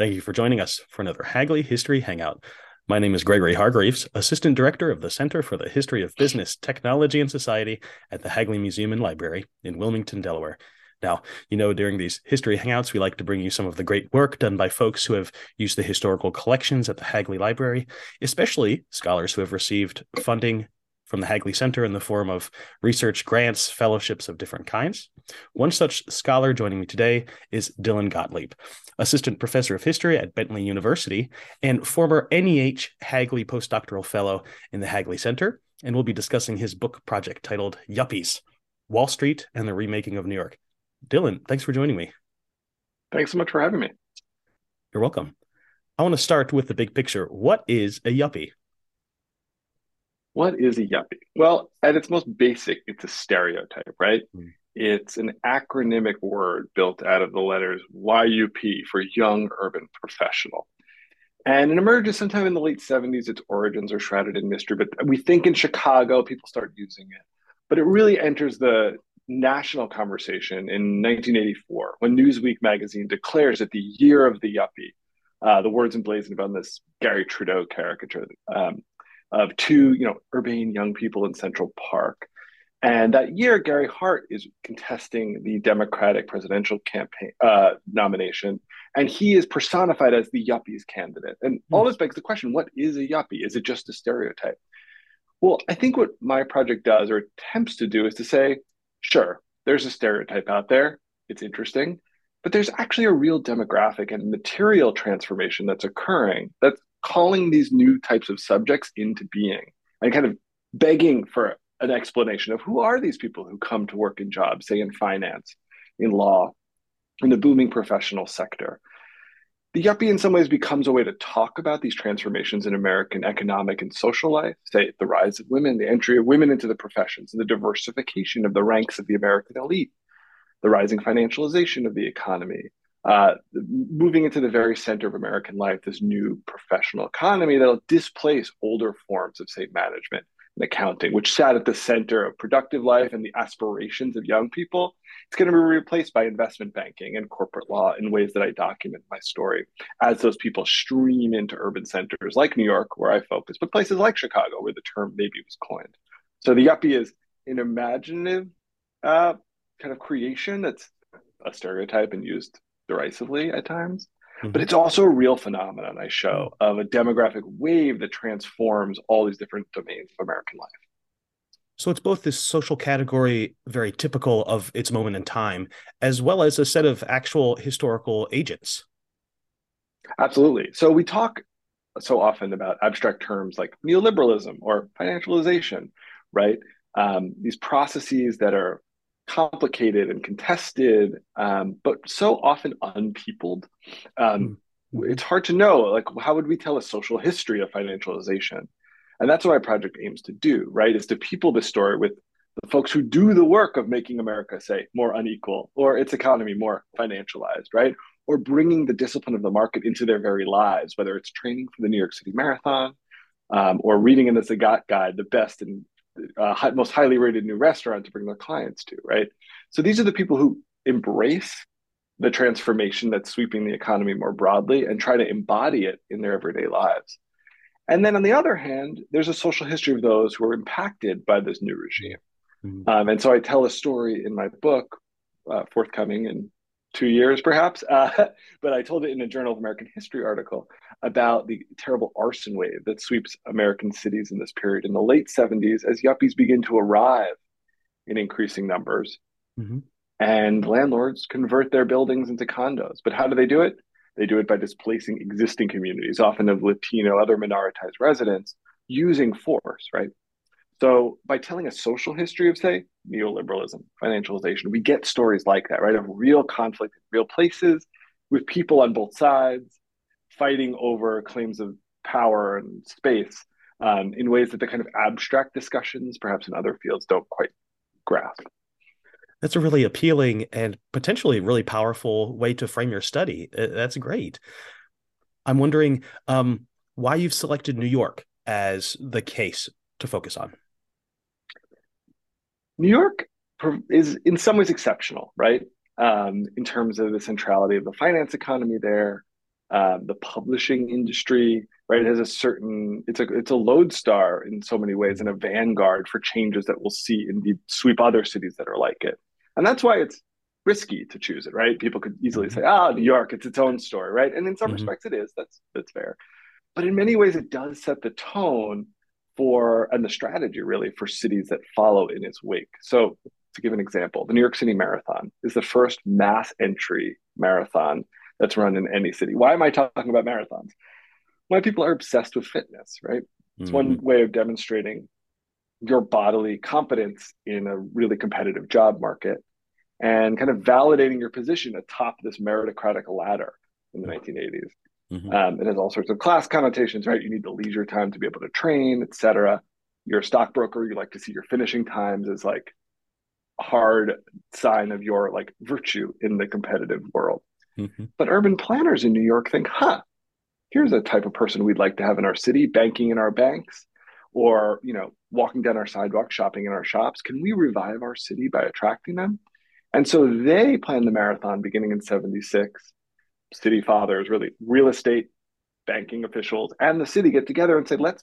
Thank you for joining us for another Hagley History Hangout. My name is Gregory Hargreaves, Assistant Director of the Center for the History of Business, Technology, and Society at the Hagley Museum and Library in Wilmington, Delaware. Now, you know, during these history hangouts, we like to bring you some of the great work done by folks who have used the historical collections at the Hagley Library, especially scholars who have received funding from the Hagley Center in the form of research grants, fellowships of different kinds. One such scholar joining me today is Dylan Gottlieb, Assistant Professor of History at Bentley University and former NEH Hagley Postdoctoral Fellow in the Hagley Center. And we'll be discussing his book project titled Yuppies Wall Street and the Remaking of New York. Dylan, thanks for joining me. Thanks so much for having me. You're welcome. I want to start with the big picture. What is a yuppie? What is a yuppie? Well, at its most basic, it's a stereotype, right? Mm. It's an acronymic word built out of the letters YUP for Young Urban Professional. And it emerges sometime in the late 70s. Its origins are shrouded in mystery, but we think in Chicago, people start using it. But it really enters the national conversation in 1984 when Newsweek magazine declares it the year of the yuppie. Uh, the words emblazoned on this Garry Trudeau caricature. Um, of two, you know, urbane young people in Central Park. And that year, Gary Hart is contesting the Democratic presidential campaign uh, nomination, and he is personified as the yuppies candidate. And all this begs the question: What is a yuppie? Is it just a stereotype? Well, I think what my project does or attempts to do is to say, sure, there's a stereotype out there. It's interesting, but there's actually a real demographic and material transformation that's occurring that's calling these new types of subjects into being and kind of begging for an explanation of who are these people who come to work in jobs, say in finance, in law, in the booming professional sector. The yuppie, in some ways, becomes a way to talk about these transformations in American economic and social life, say the rise of women, the entry of women into the professions, the diversification of the ranks of the American elite, the rising financialization of the economy, uh, moving into the very center of American life, this new professional economy that'll displace older forms of, say, management and accounting, which sat at the center of productive life and the aspirations of young people. It's going to be replaced by investment banking and corporate law in ways that I document my story as those people stream into urban centers like New York, where I focus, but places like Chicago, where the term maybe was coined. So the yuppie is an imaginative uh, kind of creation that's a stereotype and used derisively at times. Mm-hmm. But it's also a real phenomenon I show of a demographic wave that transforms all these different domains of American life. So it's both this social category, very typical of its moment in time, as well as a set of actual historical agents. Absolutely. So we talk so often about abstract terms like neoliberalism or financialization, right? Um, these processes that are complicated and contested, um, but so often unpeopled. Um, mm-hmm. It's hard to know, like, how would we tell a social history of financialization? And that's what our project aims to do, right? Is to people the story with the folks who do the work of making America, say, more unequal or its economy more financialized, right? Or bringing the discipline of the market into their very lives, whether it's training for the New York City Marathon um, or reading in the Zagat Guide the best and uh, most highly rated new restaurant to bring their clients to, right? So these are the people who embrace the transformation that's sweeping the economy more broadly and try to embody it in their everyday lives. And then on the other hand, there's a social history of those who are impacted by this new regime. Mm-hmm. Um, and so I tell a story in my book, uh, forthcoming in two years perhaps, uh, but I told it in a Journal of American History article about the terrible arson wave that sweeps American cities in this period in the late 70s as yuppies begin to arrive in increasing numbers. Mm-hmm. And landlords convert their buildings into condos. But how do they do it? They do it by displacing existing communities, often of Latino, other minoritized residents, using force, right? So by telling a social history of, say, neoliberalism, financialization, we get stories like that, right? Of real conflict in real places with people on both sides fighting over claims of power and space um, in ways that the kind of abstract discussions, perhaps in other fields, don't quite grasp. That's a really appealing and potentially really powerful way to frame your study. Uh, that's great. I'm wondering um, why you've selected New York as the case to focus on. New York is in some ways exceptional, right? Um, in terms of the centrality of the finance economy there, um, the publishing industry, right? It has a certain it's a it's a lodestar in so many ways and a vanguard for changes that we'll see indeed sweep other cities that are like it. And that's why it's risky to choose it, right? People could easily mm-hmm. say, "Ah, New York, it's its own story," right? And in some mm-hmm. respects, it is. That's that's fair. But in many ways, it does set the tone for and the strategy really for cities that follow in its wake. So, to give an example, the New York City Marathon is the first mass entry marathon that's run in any city. Why am I talking about marathons? Why people are obsessed with fitness, right? It's mm-hmm. one way of demonstrating your bodily competence in a really competitive job market and kind of validating your position atop this meritocratic ladder in the 1980s. Mm-hmm. Um, it has all sorts of class connotations, right? You need the leisure time to be able to train, etc. You're a stockbroker, you like to see your finishing times as like hard sign of your like virtue in the competitive world. Mm-hmm. But urban planners in New York think, huh, here's a type of person we'd like to have in our city, banking in our banks, or you know, walking down our sidewalk, shopping in our shops. Can we revive our city by attracting them? And so they planned the marathon beginning in 76. City fathers, really real estate, banking officials, and the city get together and say, let's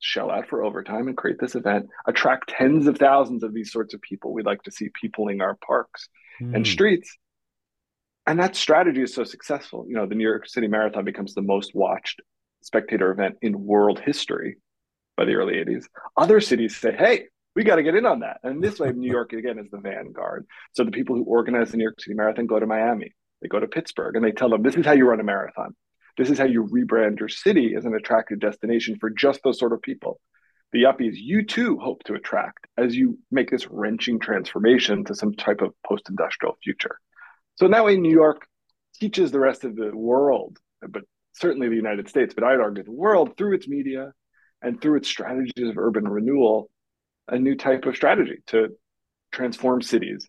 shell out for overtime and create this event, attract tens of thousands of these sorts of people. We'd like to see peopling our parks mm. and hmm. streets and that strategy is so successful. You know, the New York City Marathon becomes the most watched spectator event in world history by the early 80s. Other cities say, hey, we got to get in on that. And this way, New York again is the vanguard. So the people who organize the New York City Marathon go to Miami, they go to Pittsburgh, and they tell them, this is how you run a marathon. This is how you rebrand your city as an attractive destination for just those sort of people. The yuppies you too hope to attract as you make this wrenching transformation to some type of post industrial future. So in New York teaches the rest of the world, but certainly the United States, but I'd argue the world through its media and through its strategies of urban renewal, a new type of strategy to transform cities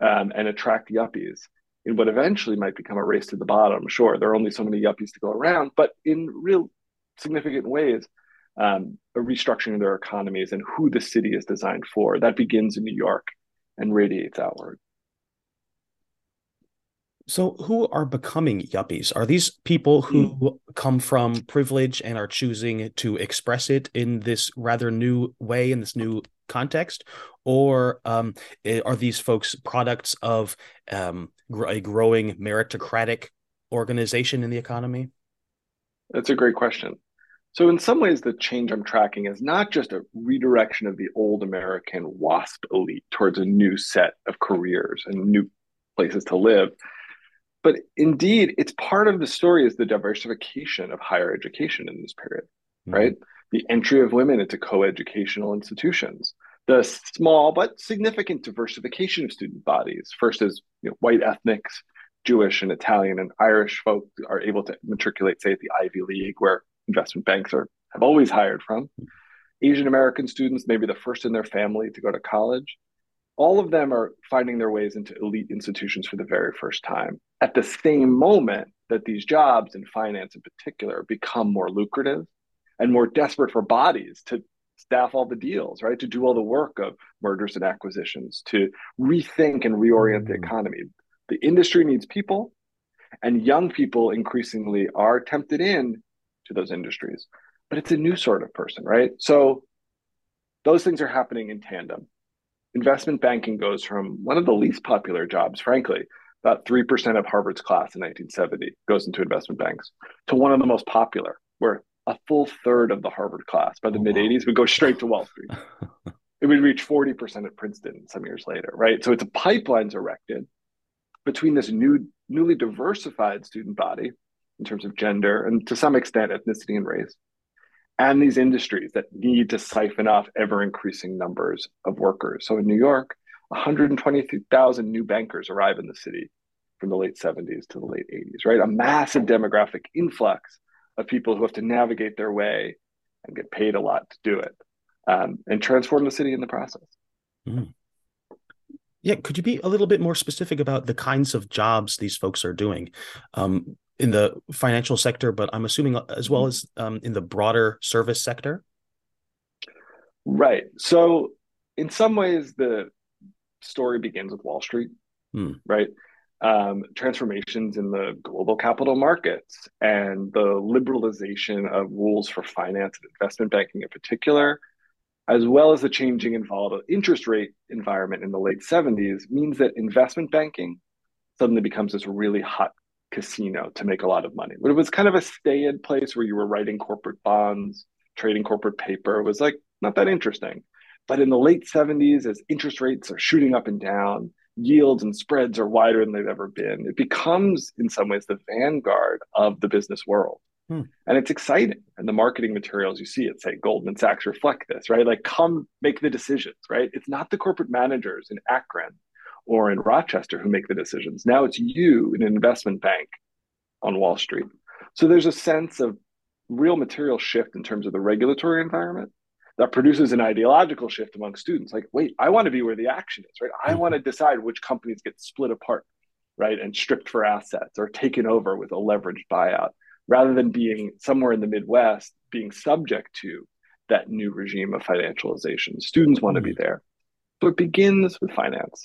um, and attract yuppies in what eventually might become a race to the bottom. Sure, there are only so many yuppies to go around, but in real significant ways, um, a restructuring of their economies and who the city is designed for. That begins in New York and radiates outward. So, who are becoming yuppies? Are these people who mm. come from privilege and are choosing to express it in this rather new way, in this new context? Or um, eh, are these folks products of um, a growing meritocratic organization in the economy? That's a great question. So, in some ways, the change I'm tracking is not just a redirection of the old American WASP elite towards a new set of careers and new places to live but indeed, it's part of the story is the diversification of higher education in this period, mm-hmm. right? The entry of women into co-educational institutions, the small but significant diversification of student bodies. First, as you know, white ethnics, Jewish and Italian and Irish folk are able to matriculate, say, at the Ivy League, where investment banks are have always hired from. Asian American students, maybe the first in their family to go to college all of them are finding their ways into elite institutions for the very first time at the same moment that these jobs in finance in particular become more lucrative and more desperate for bodies to staff all the deals right? To do all the work of mergers and acquisitions to rethink and reorient the mm. economy. The industry needs people and young people increasingly are tempted in to those industries. But it's a new sort of person right? So those things are happening in tandem. Investment banking goes from one of the least popular jobs, frankly, about 3% of Harvard's class in 1970 goes into investment banks, to one of the most popular, where a full third of the Harvard class by the oh, mid 80s would go straight to Wall Street. it would reach 40% at Princeton some years later, right? So it's a pipelines erected between this new, newly diversified student body in terms of gender and to some extent ethnicity and race and these industries that need to siphon off ever increasing numbers of workers. So in New York, 123,000 new bankers arrive in the city from the late 70s to the late 80s, right? A massive demographic influx of people who have to navigate their way and get paid a lot to do it um, and transform the city in the process. Mm. Yeah, could you be a little bit more specific about the kinds of jobs these folks are doing? Um, in the financial sector, but I'm assuming as well as um, in the broader service sector? Right. So, in some ways, the story begins with Wall Street, hmm. right? Um, transformations in the global capital markets and the liberalization of rules for finance and investment banking in particular, as well as the changing and volatile interest rate environment in the late 70s, means that investment banking suddenly becomes this really hot casino to make a lot of money. But it was kind of a stay in place where you were writing corporate bonds, trading corporate paper. It was like not that interesting. But in the late 70s, as interest rates are shooting up and down, yields and spreads are wider than they've ever been. It becomes, in some ways, the vanguard of the business world. Hmm. And it's exciting. And the marketing materials you see it say Goldman Sachs reflect this, right? Like, come make the decisions, right? It's not the corporate managers in Akron or in Rochester who make the decisions. Now it's you in an investment bank on Wall Street. So there's a sense of real material shift in terms of the regulatory environment that produces an ideological shift among students. Like, wait, I want to be where the action is, right? I mm-hmm. want to decide which companies get split apart, right, and stripped for assets or taken over with a leveraged buyout, rather than being somewhere in the Midwest being subject to that new regime of financialization. Students want to be mm-hmm. there. So it begins with finance,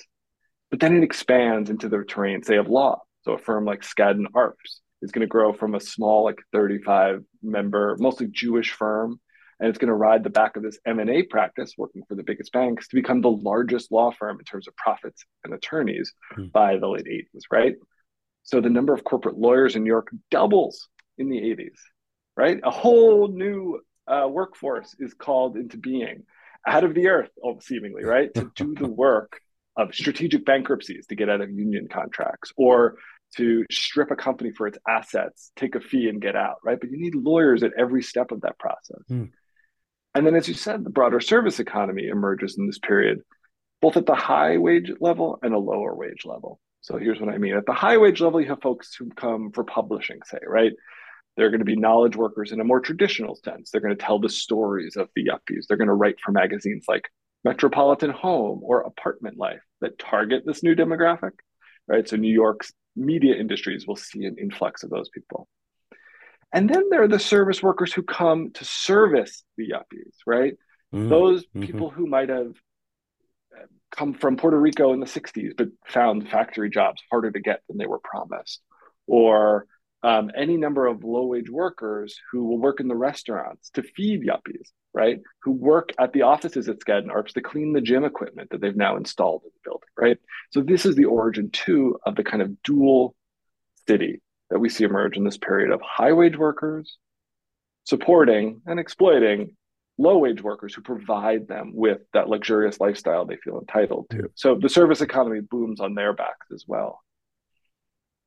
but then it expands into the terrain, say, of law. So a firm like Skadden Arps is going to grow from a small, like 35 member, mostly Jewish firm and it's going to ride the back of this m&a practice working for the biggest banks to become the largest law firm in terms of profits and attorneys mm. by the late 80s right so the number of corporate lawyers in new york doubles in the 80s right a whole new uh, workforce is called into being out of the earth oh, seemingly right to do the work of strategic bankruptcies to get out of union contracts or to strip a company for its assets, take a fee and get out, right? But you need lawyers at every step of that process. Mm. And then, as you said, the broader service economy emerges in this period, both at the high wage level and a lower wage level. So here's what I mean. At the high wage level, you have folks who come for publishing, say, right? They're going to be knowledge workers in a more traditional sense. They're going to tell the stories of the yuppies. They're going to write for magazines like Metropolitan Home or Apartment Life that target this new demographic, right? So New York's media industries will see an influx of those people. And then there are the service workers who come to service the yuppies, right? Mm-hmm. Those mm-hmm. people who might have uh, come from Puerto Rico in the 60s, but found factory jobs harder to get than they were promised. Or um, any number of low wage workers who will work in the restaurants to feed yuppies, right? Who work at the offices at Skadden Arps to clean the gym equipment that they've now installed in the building, right? So this is the origin too of the kind of dual city that we see emerge in this period of high wage workers supporting and exploiting low wage workers who provide them with that luxurious lifestyle they feel entitled to. So the service economy booms on their backs as well.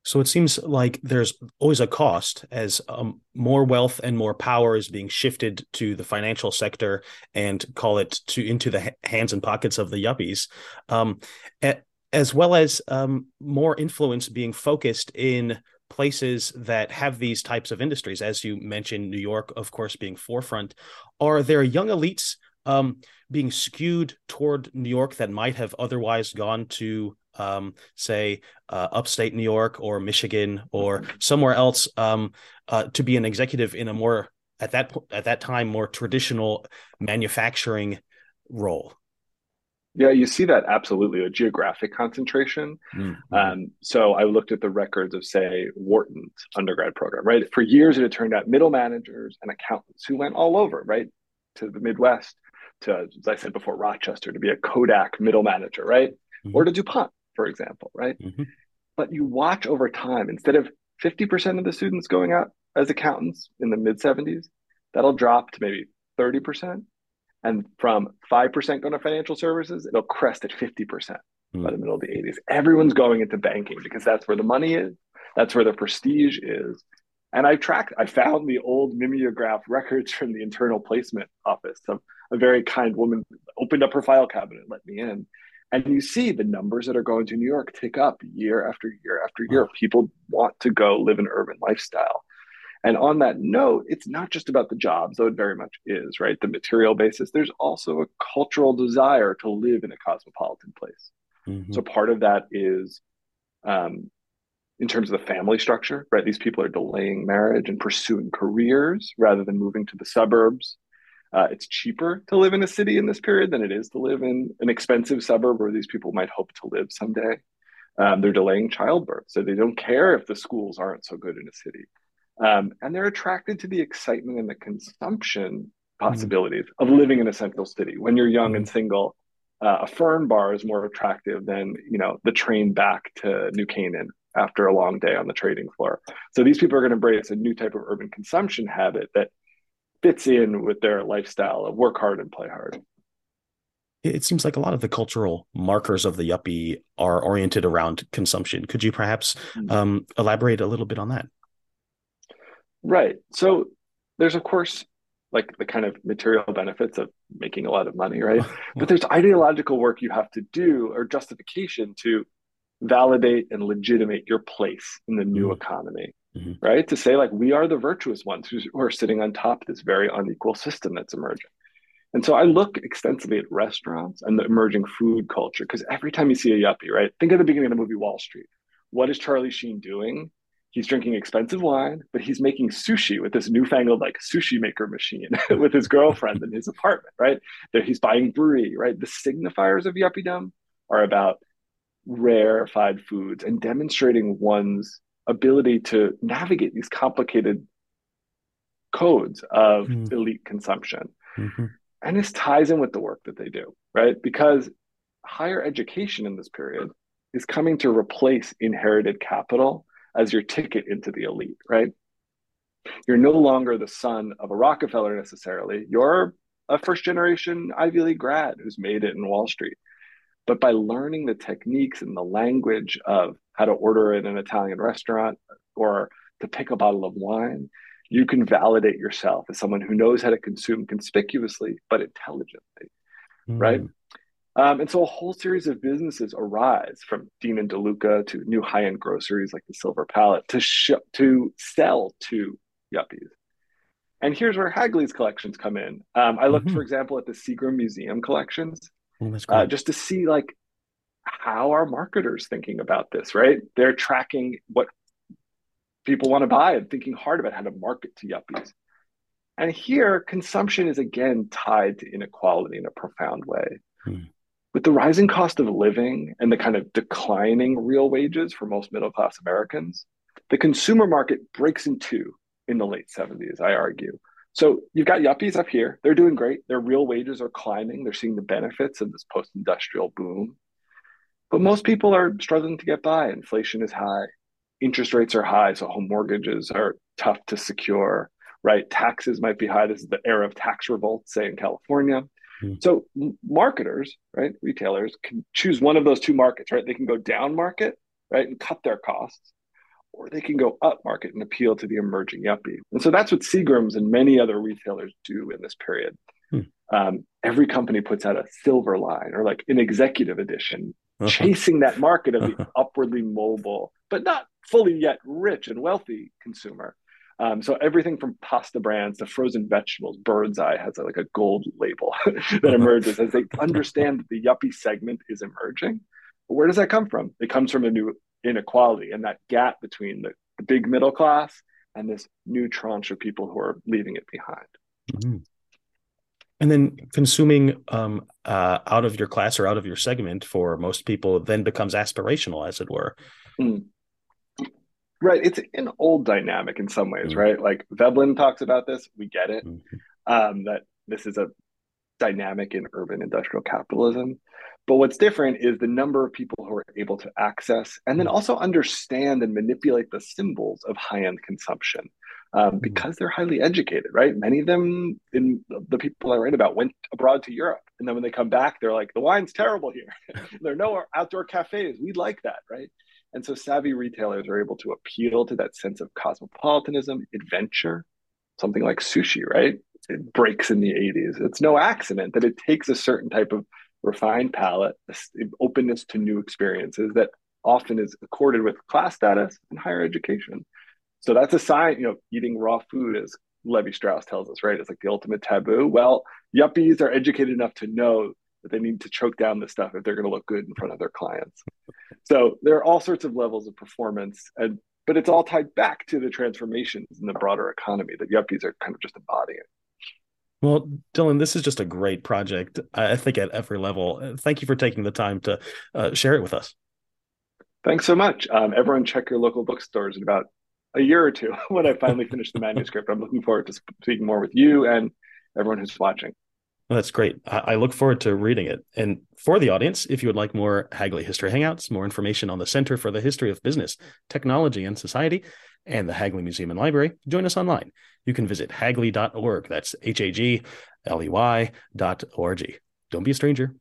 So it seems like there's always a cost as um, more wealth and more power is being shifted to the financial sector and call it to into the hands and pockets of the yuppies, um, as well as um, more influence being focused in places that have these types of industries, as you mentioned, New York, of course, being forefront, are there young elites um, being skewed toward New York that might have otherwise gone to, um, say, uh, upstate New York or Michigan or somewhere else um, uh, to be an executive in a more at that at that time more traditional manufacturing role? Yeah, you see that absolutely a geographic concentration. Mm-hmm. Um, so I looked at the records of, say, Wharton's undergrad program, right? For years, it had turned out middle managers and accountants who went all over, right, to the Midwest, to, as I said before, Rochester, to be a Kodak middle manager, right? Mm-hmm. Or to DuPont, for example, right? Mm-hmm. But you watch over time, instead of 50% of the students going out as accountants in the mid 70s, that'll drop to maybe 30% and from 5% going to financial services, it'll crest at 50% mm. by the middle of the 80s. Everyone's going into banking because that's where the money is, that's where the prestige is. And I tracked, I found the old mimeograph records from the internal placement office. So a very kind woman opened up her file cabinet, let me in. And you see the numbers that are going to New York tick up year after year after year. People want to go live an urban lifestyle. And on that note, it's not just about the jobs, though it very much is, right? The material basis. There's also a cultural desire to live in a cosmopolitan place. Mm-hmm. So part of that is um, in terms of the family structure, right? These people are delaying marriage and pursuing careers rather than moving to the suburbs. Uh, it's cheaper to live in a city in this period than it is to live in an expensive suburb where these people might hope to live someday. Um, they're delaying childbirth, so they don't care if the schools aren't so good in a city. Um, and they're attracted to the excitement and the consumption possibilities mm-hmm. of living in a central city. When you're young and single, uh, a fern bar is more attractive than you know the train back to New Canaan after a long day on the trading floor. So these people are going to embrace a new type of urban consumption habit that fits in with their lifestyle of work hard and play hard. It seems like a lot of the cultural markers of the yuppie are oriented around consumption. Could you perhaps mm-hmm. um, elaborate a little bit on that? Right. So there's of course like the kind of material benefits of making a lot of money, right? but there's ideological work you have to do or justification to validate and legitimate your place in the new mm-hmm. economy, mm-hmm. right? To say, like, we are the virtuous ones who are sitting on top of this very unequal system that's emerging. And so I look extensively at restaurants and the emerging food culture because every time you see a yuppie, right? Think of the beginning of the movie Wall Street. What is Charlie Sheen doing? He's drinking expensive wine, but he's making sushi with this newfangled like sushi maker machine with his girlfriend in his apartment, right? There he's buying brie, right? The signifiers of yuppiedom are about rarefied foods and demonstrating one's ability to navigate these complicated codes of mm. elite consumption. Mm-hmm. And this ties in with the work that they do, right? Because higher education in this period is coming to replace inherited capital as your ticket into the elite, right? You're no longer the son of a Rockefeller necessarily. You're a first generation Ivy League grad who's made it in Wall Street. But by learning the techniques and the language of how to order in an Italian restaurant or to pick a bottle of wine, you can validate yourself as someone who knows how to consume conspicuously but intelligently, mm. right? Um, and so a whole series of businesses arise from Dean and DeLuca to new high-end groceries like the Silver Palate to sh- to sell to yuppies. And here's where Hagley's collections come in. Um, I looked, mm-hmm. for example, at the Seagram Museum collections, oh, uh, just to see like how are marketers thinking about this. Right, they're tracking what people want to buy and thinking hard about how to market to yuppies. And here, consumption is again tied to inequality in a profound way. Hmm. With the rising cost of living and the kind of declining real wages for most middle class Americans, the consumer market breaks in two in the late 70s, I argue. So you've got yuppies up here. They're doing great. Their real wages are climbing. They're seeing the benefits of this post industrial boom. But most people are struggling to get by. Inflation is high. Interest rates are high. So home mortgages are tough to secure, right? Taxes might be high. This is the era of tax revolt, say in California. Mm-hmm. So marketers, right, retailers can choose one of those two markets, right? They can go down market, right, and cut their costs, or they can go up market and appeal to the emerging yuppie. And so that's what Seagram's and many other retailers do in this period. Mm-hmm. Um, every company puts out a silver line or like an executive edition, uh-huh. chasing that market of the upwardly mobile, but not fully yet rich and wealthy consumer. Um, so everything from pasta brands to frozen vegetables, Birds Eye has a, like a gold label that emerges as they understand that the yuppie segment is emerging. But where does that come from? It comes from a new inequality and that gap between the, the big middle class and this new tranche of people who are leaving it behind. Mm-hmm. And then consuming um, uh, out of your class or out of your segment for most people then becomes aspirational, as it were. Mm. Right. It's an old dynamic in some ways, mm-hmm. right? Like Veblen talks about this. We get it. Mm-hmm. Um, that this is a dynamic in urban industrial capitalism. But what's different is the number of people who are able to access and then mm-hmm. also understand and manipulate the symbols of high end consumption um, mm-hmm. because they're highly educated, right? Many of them, in the people I write about, went abroad to Europe. And then when they come back, they're like, the wine's terrible here. there are no outdoor cafes. We like that, right? And so savvy retailers are able to appeal to that sense of cosmopolitanism, adventure, something like sushi, right? It breaks in the 80s. It's no accident that it takes a certain type of refined palate, openness to new experiences that often is accorded with class status and higher education. So that's a sign, you know, eating raw food, as Lévi-Strauss tells us, right? It's like the ultimate taboo. Well, yuppies are educated enough to know that they need to choke down this stuff if they're going to look good in front of their clients. So there are all sorts of levels of performance, and but it's all tied back to the transformations in the broader economy that yuppies are kind of just embodying. Well, Dylan, this is just a great project. I think at every level. Thank you for taking the time to uh, share it with us. Thanks so much. Um, everyone, check your local bookstores in about a year or two when I finally finish the manuscript. I'm looking forward to speaking more with you and everyone who's watching. Well, that's great. I, look forward to reading it. And for the audience, if you would like more Hagley History Hangouts, more information on the Center for the History of Business, Technology, and Society, and the Hagley Museum and Library, join us online. You can visit hagley.org. That's H A G L E Y dot O R G. Don't be a stranger.